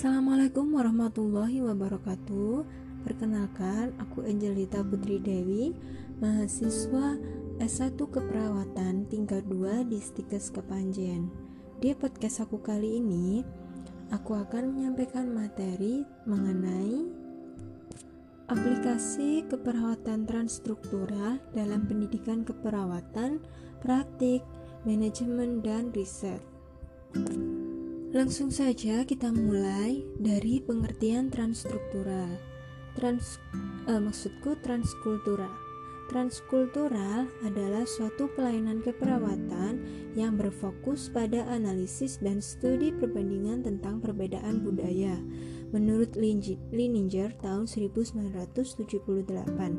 Assalamualaikum warahmatullahi wabarakatuh. Perkenalkan, aku Angelita Putri Dewi, mahasiswa S1 Keperawatan tingkat 2 di Stikes Kepanjen. Di podcast aku kali ini, aku akan menyampaikan materi mengenai aplikasi keperawatan transstruktural dalam pendidikan keperawatan, praktik, manajemen, dan riset. Langsung saja kita mulai dari pengertian transstruktural. Trans, eh, maksudku transkultural. Transkultural adalah suatu pelayanan keperawatan yang berfokus pada analisis dan studi perbandingan tentang perbedaan budaya. Menurut Lininger tahun 1978.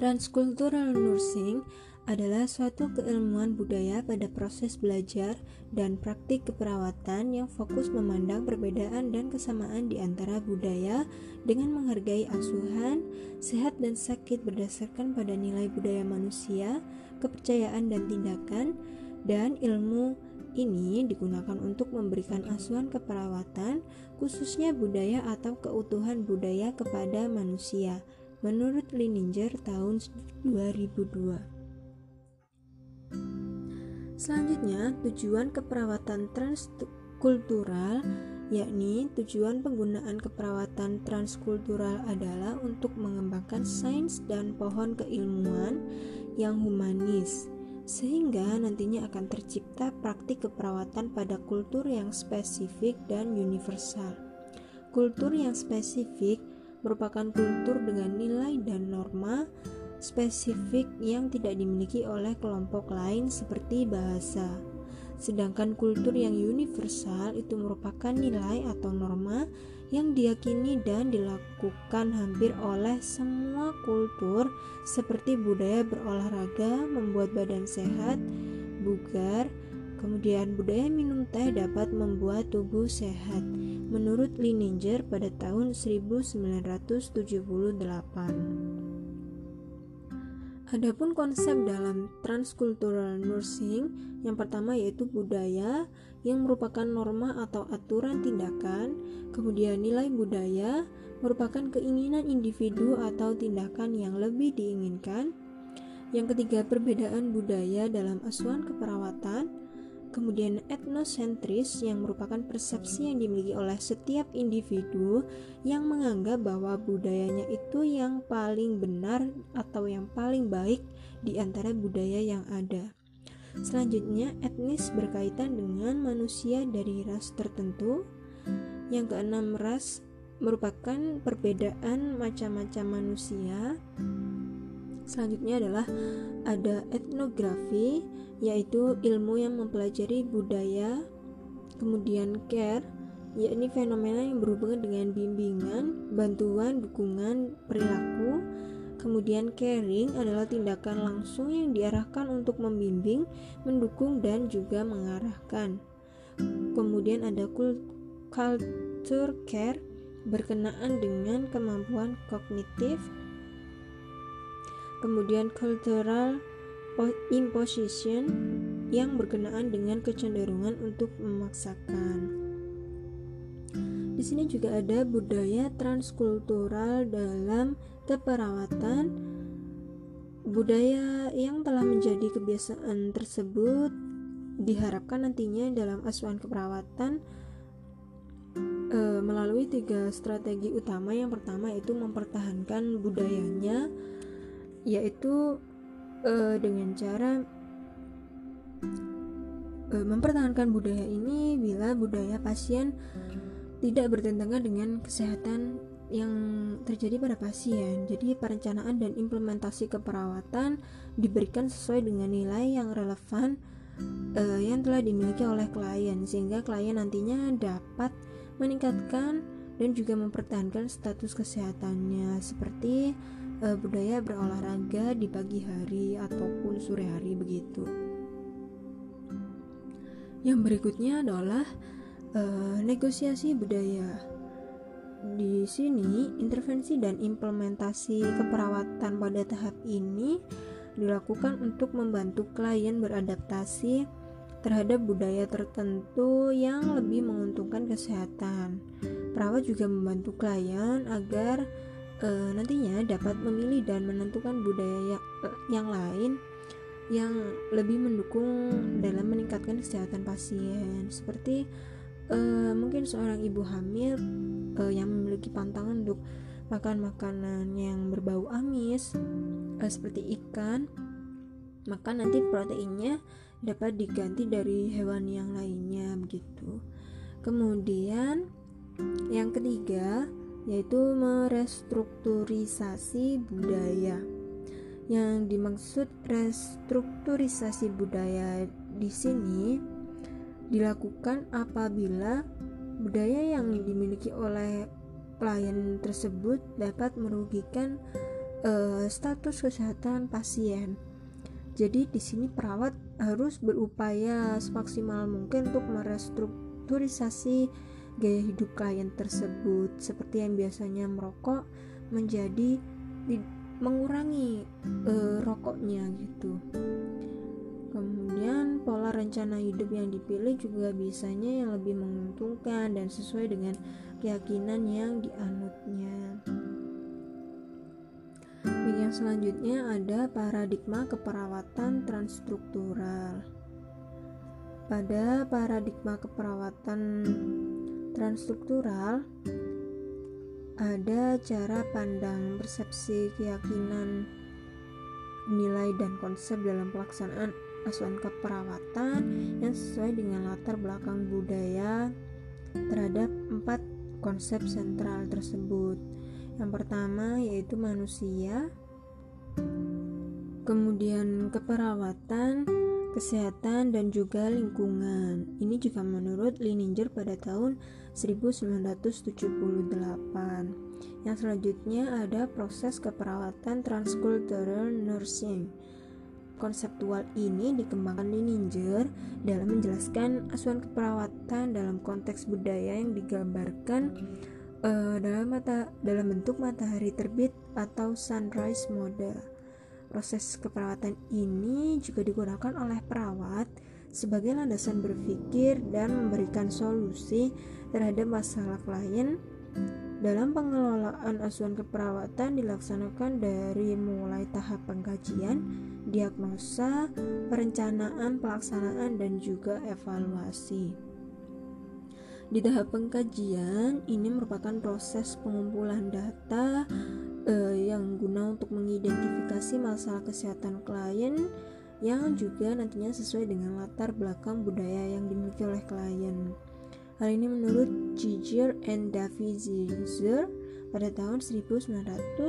Transkultural nursing adalah suatu keilmuan budaya pada proses belajar dan praktik keperawatan yang fokus memandang perbedaan dan kesamaan di antara budaya dengan menghargai asuhan, sehat dan sakit berdasarkan pada nilai budaya manusia, kepercayaan dan tindakan, dan ilmu ini digunakan untuk memberikan asuhan keperawatan, khususnya budaya atau keutuhan budaya kepada manusia. Menurut Lininger tahun 2002. Selanjutnya, tujuan keperawatan transkultural yakni tujuan penggunaan keperawatan transkultural adalah untuk mengembangkan sains dan pohon keilmuan yang humanis sehingga nantinya akan tercipta praktik keperawatan pada kultur yang spesifik dan universal. Kultur yang spesifik merupakan kultur dengan nilai dan norma spesifik yang tidak dimiliki oleh kelompok lain seperti bahasa. Sedangkan kultur yang universal itu merupakan nilai atau norma yang diyakini dan dilakukan hampir oleh semua kultur seperti budaya berolahraga, membuat badan sehat, bugar, kemudian budaya minum teh dapat membuat tubuh sehat. Menurut Lininger pada tahun 1978. Adapun konsep dalam transcultural nursing yang pertama yaitu budaya yang merupakan norma atau aturan tindakan, kemudian nilai budaya merupakan keinginan individu atau tindakan yang lebih diinginkan. Yang ketiga, perbedaan budaya dalam asuhan keperawatan, kemudian etnosentris yang merupakan persepsi yang dimiliki oleh setiap individu yang menganggap bahwa budayanya itu yang paling benar atau yang paling baik di antara budaya yang ada. Selanjutnya, etnis berkaitan dengan manusia dari ras tertentu. Yang keenam, ras merupakan perbedaan macam-macam manusia. Selanjutnya adalah ada etnografi yaitu ilmu yang mempelajari budaya, kemudian care, yakni fenomena yang berhubungan dengan bimbingan, bantuan, dukungan, perilaku, kemudian caring adalah tindakan langsung yang diarahkan untuk membimbing, mendukung, dan juga mengarahkan. Kemudian ada culture care berkenaan dengan kemampuan kognitif, kemudian cultural imposition yang berkenaan dengan kecenderungan untuk memaksakan. Di sini juga ada budaya transkultural dalam keperawatan. Budaya yang telah menjadi kebiasaan tersebut diharapkan nantinya dalam asuhan keperawatan e, melalui tiga strategi utama. Yang pertama yaitu mempertahankan budayanya, yaitu uh, dengan cara uh, mempertahankan budaya ini bila budaya pasien tidak bertentangan dengan kesehatan yang terjadi pada pasien. Jadi perencanaan dan implementasi keperawatan diberikan sesuai dengan nilai yang relevan uh, yang telah dimiliki oleh klien sehingga klien nantinya dapat meningkatkan dan juga mempertahankan status kesehatannya seperti uh, budaya berolahraga di pagi hari ataupun sore hari begitu. Yang berikutnya adalah uh, negosiasi budaya. Di sini, intervensi dan implementasi keperawatan pada tahap ini dilakukan untuk membantu klien beradaptasi terhadap budaya tertentu yang lebih menguntungkan kesehatan. Perawat juga membantu klien agar e, nantinya dapat memilih dan menentukan budaya yang, e, yang lain yang lebih mendukung dalam meningkatkan kesehatan pasien. Seperti e, mungkin seorang ibu hamil e, yang memiliki pantangan untuk makan makanan yang berbau amis e, seperti ikan, maka nanti proteinnya dapat diganti dari hewan yang lainnya begitu. Kemudian yang ketiga yaitu merestrukturisasi budaya. Yang dimaksud restrukturisasi budaya di sini dilakukan apabila budaya yang dimiliki oleh klien tersebut dapat merugikan uh, status kesehatan pasien jadi di sini perawat harus berupaya semaksimal mungkin untuk merestrukturisasi gaya hidup klien tersebut seperti yang biasanya merokok menjadi mengurangi uh, rokoknya gitu. Kemudian pola rencana hidup yang dipilih juga bisanya yang lebih menguntungkan dan sesuai dengan keyakinan yang dianutnya yang selanjutnya ada paradigma keperawatan transstruktural. Pada paradigma keperawatan transstruktural ada cara pandang, persepsi, keyakinan, nilai dan konsep dalam pelaksanaan asuhan keperawatan yang sesuai dengan latar belakang budaya terhadap empat konsep sentral tersebut. Yang pertama yaitu manusia, kemudian keperawatan, kesehatan, dan juga lingkungan. Ini juga menurut Lininger pada tahun 1978. Yang selanjutnya ada proses keperawatan transcultural nursing. Konseptual ini dikembangkan Lininger dalam menjelaskan asuhan keperawatan dalam konteks budaya yang digambarkan uh, dalam mata dalam bentuk matahari terbit atau sunrise model. Proses keperawatan ini juga digunakan oleh perawat sebagai landasan berpikir dan memberikan solusi terhadap masalah klien. Dalam pengelolaan asuhan keperawatan dilaksanakan dari mulai tahap pengkajian, diagnosa, perencanaan, pelaksanaan, dan juga evaluasi. Di tahap pengkajian, ini merupakan proses pengumpulan data uh, yang guna untuk mengidentifikasi masalah kesehatan klien yang juga nantinya sesuai dengan latar belakang budaya yang dimiliki oleh klien. Hal ini menurut Giger and Davies pada tahun 1995.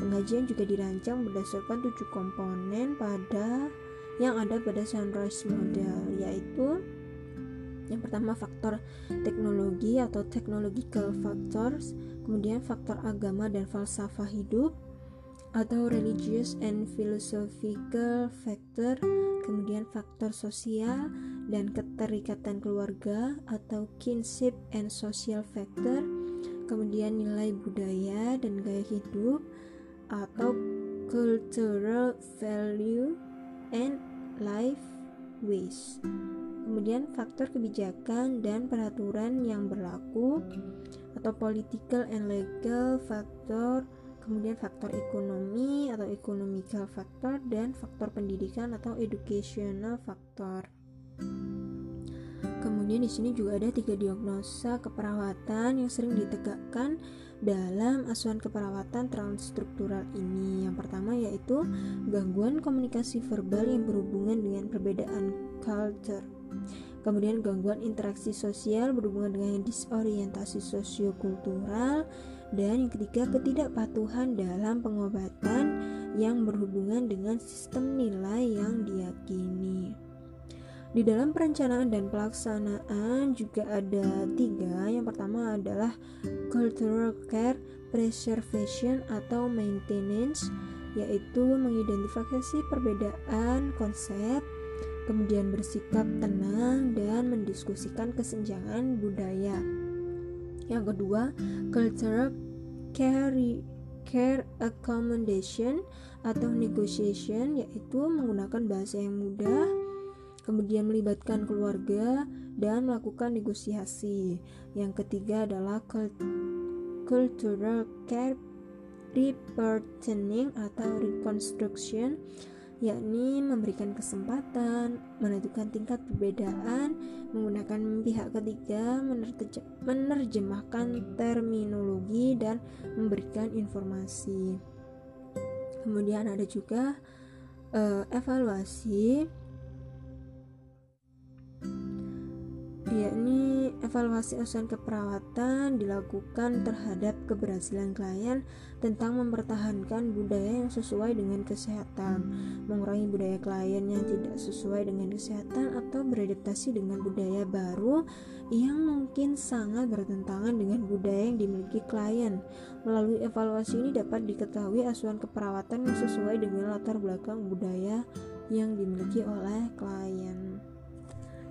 Pengajian juga dirancang berdasarkan tujuh komponen pada yang ada pada Sunrise Model, yaitu yang pertama faktor teknologi atau technological factors, kemudian faktor agama dan falsafah hidup atau religious and philosophical factor, kemudian faktor sosial dan keterikatan keluarga atau kinship and social factor, kemudian nilai budaya dan gaya hidup atau cultural value and life ways kemudian faktor kebijakan dan peraturan yang berlaku atau political and legal factor kemudian faktor ekonomi atau economical factor dan faktor pendidikan atau educational factor. Kemudian di sini juga ada tiga diagnosa keperawatan yang sering ditegakkan dalam asuhan keperawatan transstruktural ini. Yang pertama yaitu gangguan komunikasi verbal yang berhubungan dengan perbedaan culture Kemudian gangguan interaksi sosial berhubungan dengan disorientasi sosiokultural dan yang ketiga ketidakpatuhan dalam pengobatan yang berhubungan dengan sistem nilai yang diyakini. Di dalam perencanaan dan pelaksanaan juga ada tiga. Yang pertama adalah cultural care preservation atau maintenance, yaitu mengidentifikasi perbedaan konsep kemudian bersikap tenang dan mendiskusikan kesenjangan budaya. Yang kedua, cultural care, care accommodation atau negotiation yaitu menggunakan bahasa yang mudah kemudian melibatkan keluarga dan melakukan negosiasi. Yang ketiga adalah cultural care repartitioning atau reconstruction yakni memberikan kesempatan, menentukan tingkat perbedaan, menggunakan pihak ketiga, menerjemahkan terminologi dan memberikan informasi. Kemudian ada juga uh, evaluasi yakni evaluasi asuhan keperawatan dilakukan terhadap keberhasilan klien tentang mempertahankan budaya yang sesuai dengan kesehatan, mengurangi budaya klien yang tidak sesuai dengan kesehatan atau beradaptasi dengan budaya baru yang mungkin sangat bertentangan dengan budaya yang dimiliki klien. Melalui evaluasi ini dapat diketahui asuhan keperawatan yang sesuai dengan latar belakang budaya yang dimiliki oleh klien.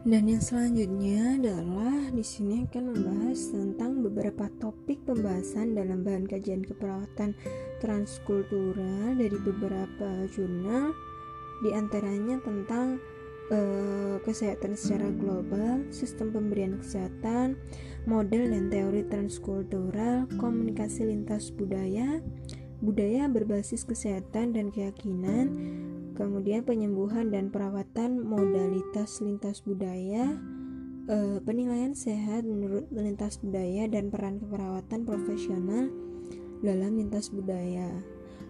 Dan yang selanjutnya adalah di sini akan membahas tentang beberapa topik pembahasan dalam bahan kajian keperawatan transkultural dari beberapa jurnal di antaranya tentang uh, kesehatan secara global, sistem pemberian kesehatan, model dan teori transkultural, komunikasi lintas budaya, budaya berbasis kesehatan dan keyakinan, kemudian penyembuhan dan perawatan modalitas lintas budaya, e, penilaian sehat menurut lintas budaya dan peran keperawatan profesional dalam lintas budaya.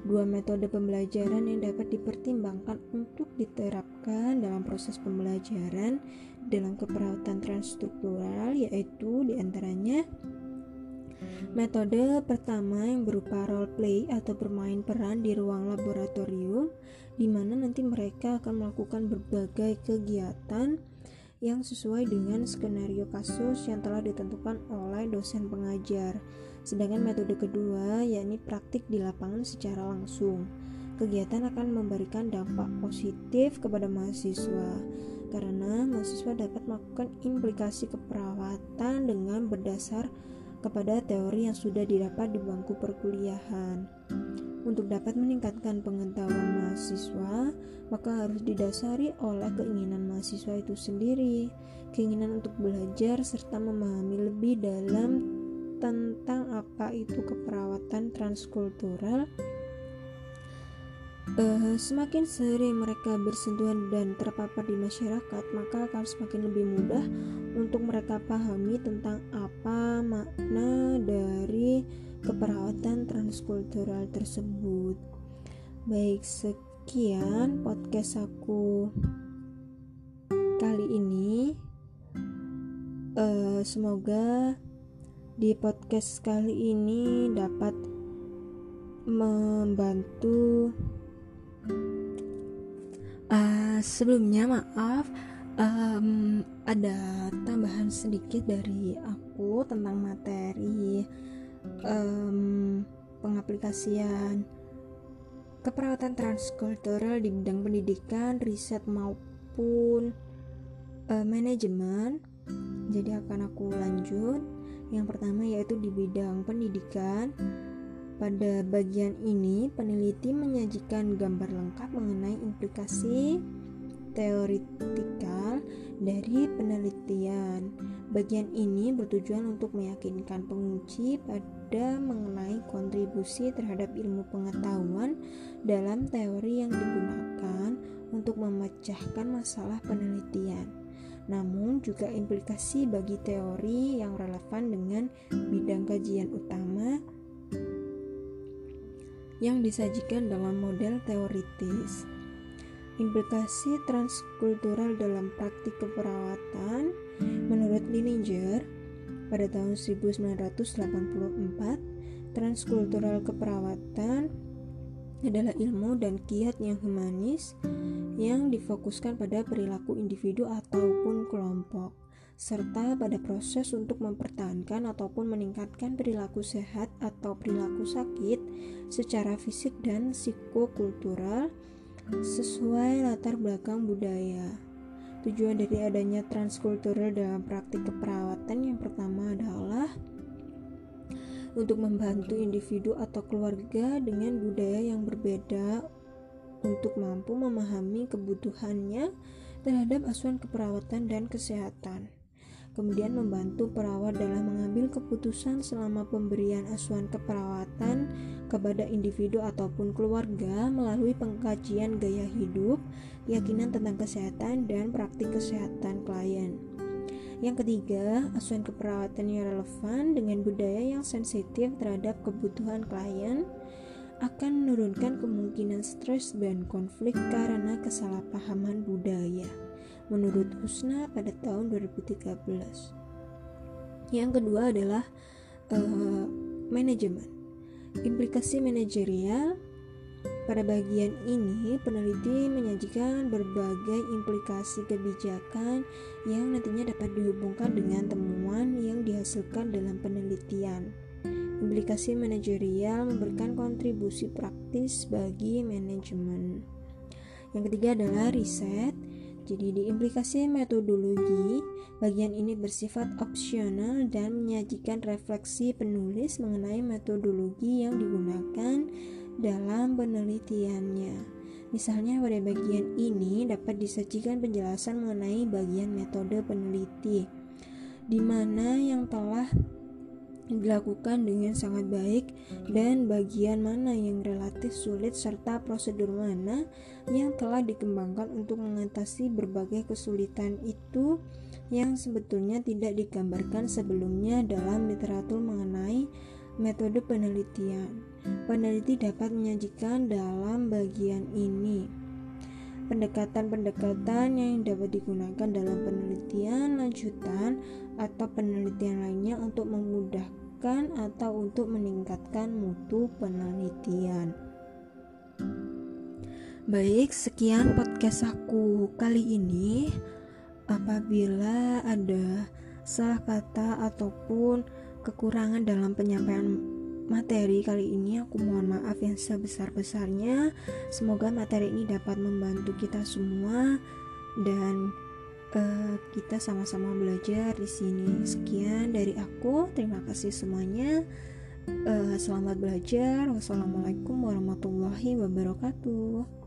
Dua metode pembelajaran yang dapat dipertimbangkan untuk diterapkan dalam proses pembelajaran dalam keperawatan transstruktural yaitu di antaranya Metode pertama yang berupa role play atau bermain peran di ruang laboratorium di mana nanti mereka akan melakukan berbagai kegiatan yang sesuai dengan skenario kasus yang telah ditentukan oleh dosen pengajar. Sedangkan metode kedua yakni praktik di lapangan secara langsung. Kegiatan akan memberikan dampak positif kepada mahasiswa karena mahasiswa dapat melakukan implikasi keperawatan dengan berdasar kepada teori yang sudah didapat di bangku perkuliahan. Untuk dapat meningkatkan pengetahuan mahasiswa, maka harus didasari oleh keinginan mahasiswa itu sendiri, keinginan untuk belajar serta memahami lebih dalam tentang apa itu keperawatan transkultural Uh, semakin sering mereka bersentuhan dan terpapar di masyarakat, maka akan semakin lebih mudah untuk mereka pahami tentang apa makna dari keperawatan transkultural tersebut. Baik, sekian podcast aku kali ini. Uh, semoga di podcast kali ini dapat membantu Uh, sebelumnya maaf um, ada tambahan sedikit dari aku tentang materi um, pengaplikasian keperawatan transkultural di bidang pendidikan, riset maupun uh, manajemen. Jadi akan aku lanjut. Yang pertama yaitu di bidang pendidikan pada bagian ini, peneliti menyajikan gambar lengkap mengenai implikasi teoritikal dari penelitian. Bagian ini bertujuan untuk meyakinkan penguji pada mengenai kontribusi terhadap ilmu pengetahuan dalam teori yang digunakan untuk memecahkan masalah penelitian. Namun juga implikasi bagi teori yang relevan dengan bidang kajian utama yang disajikan dalam model teoritis. Implikasi transkultural dalam praktik keperawatan menurut Lininger pada tahun 1984, transkultural keperawatan adalah ilmu dan kiat yang humanis yang difokuskan pada perilaku individu ataupun kelompok serta pada proses untuk mempertahankan ataupun meningkatkan perilaku sehat atau perilaku sakit secara fisik dan psikokultural sesuai latar belakang budaya. Tujuan dari adanya transkultural dalam praktik keperawatan yang pertama adalah untuk membantu individu atau keluarga dengan budaya yang berbeda untuk mampu memahami kebutuhannya terhadap asuhan keperawatan dan kesehatan. Kemudian membantu perawat dalam mengambil keputusan selama pemberian asuhan keperawatan kepada individu ataupun keluarga melalui pengkajian gaya hidup, keyakinan tentang kesehatan, dan praktik kesehatan klien. Yang ketiga, asuhan keperawatan yang relevan dengan budaya yang sensitif terhadap kebutuhan klien akan menurunkan kemungkinan stres dan konflik karena kesalahpahaman budaya. Menurut Husna pada tahun 2013. Yang kedua adalah uh, manajemen. Implikasi manajerial pada bagian ini, peneliti menyajikan berbagai implikasi kebijakan yang nantinya dapat dihubungkan dengan temuan yang dihasilkan dalam penelitian. Implikasi manajerial memberikan kontribusi praktis bagi manajemen. Yang ketiga adalah riset. Jadi di implikasi metodologi, bagian ini bersifat opsional dan menyajikan refleksi penulis mengenai metodologi yang digunakan dalam penelitiannya. Misalnya pada bagian ini dapat disajikan penjelasan mengenai bagian metode peneliti di mana yang telah dilakukan dengan sangat baik dan bagian mana yang relatif sulit serta prosedur mana yang telah dikembangkan untuk mengatasi berbagai kesulitan itu yang sebetulnya tidak digambarkan sebelumnya dalam literatur mengenai metode penelitian. Peneliti dapat menyajikan dalam bagian ini pendekatan-pendekatan yang dapat digunakan dalam penelitian lanjutan atau penelitian lainnya untuk memudahkan atau untuk meningkatkan mutu penelitian. Baik, sekian podcast aku kali ini. Apabila ada salah kata ataupun kekurangan dalam penyampaian materi kali ini aku mohon maaf yang sebesar-besarnya. Semoga materi ini dapat membantu kita semua dan uh, kita sama-sama belajar di sini. Sekian dari aku. Terima kasih semuanya. Uh, selamat belajar. Wassalamualaikum warahmatullahi wabarakatuh.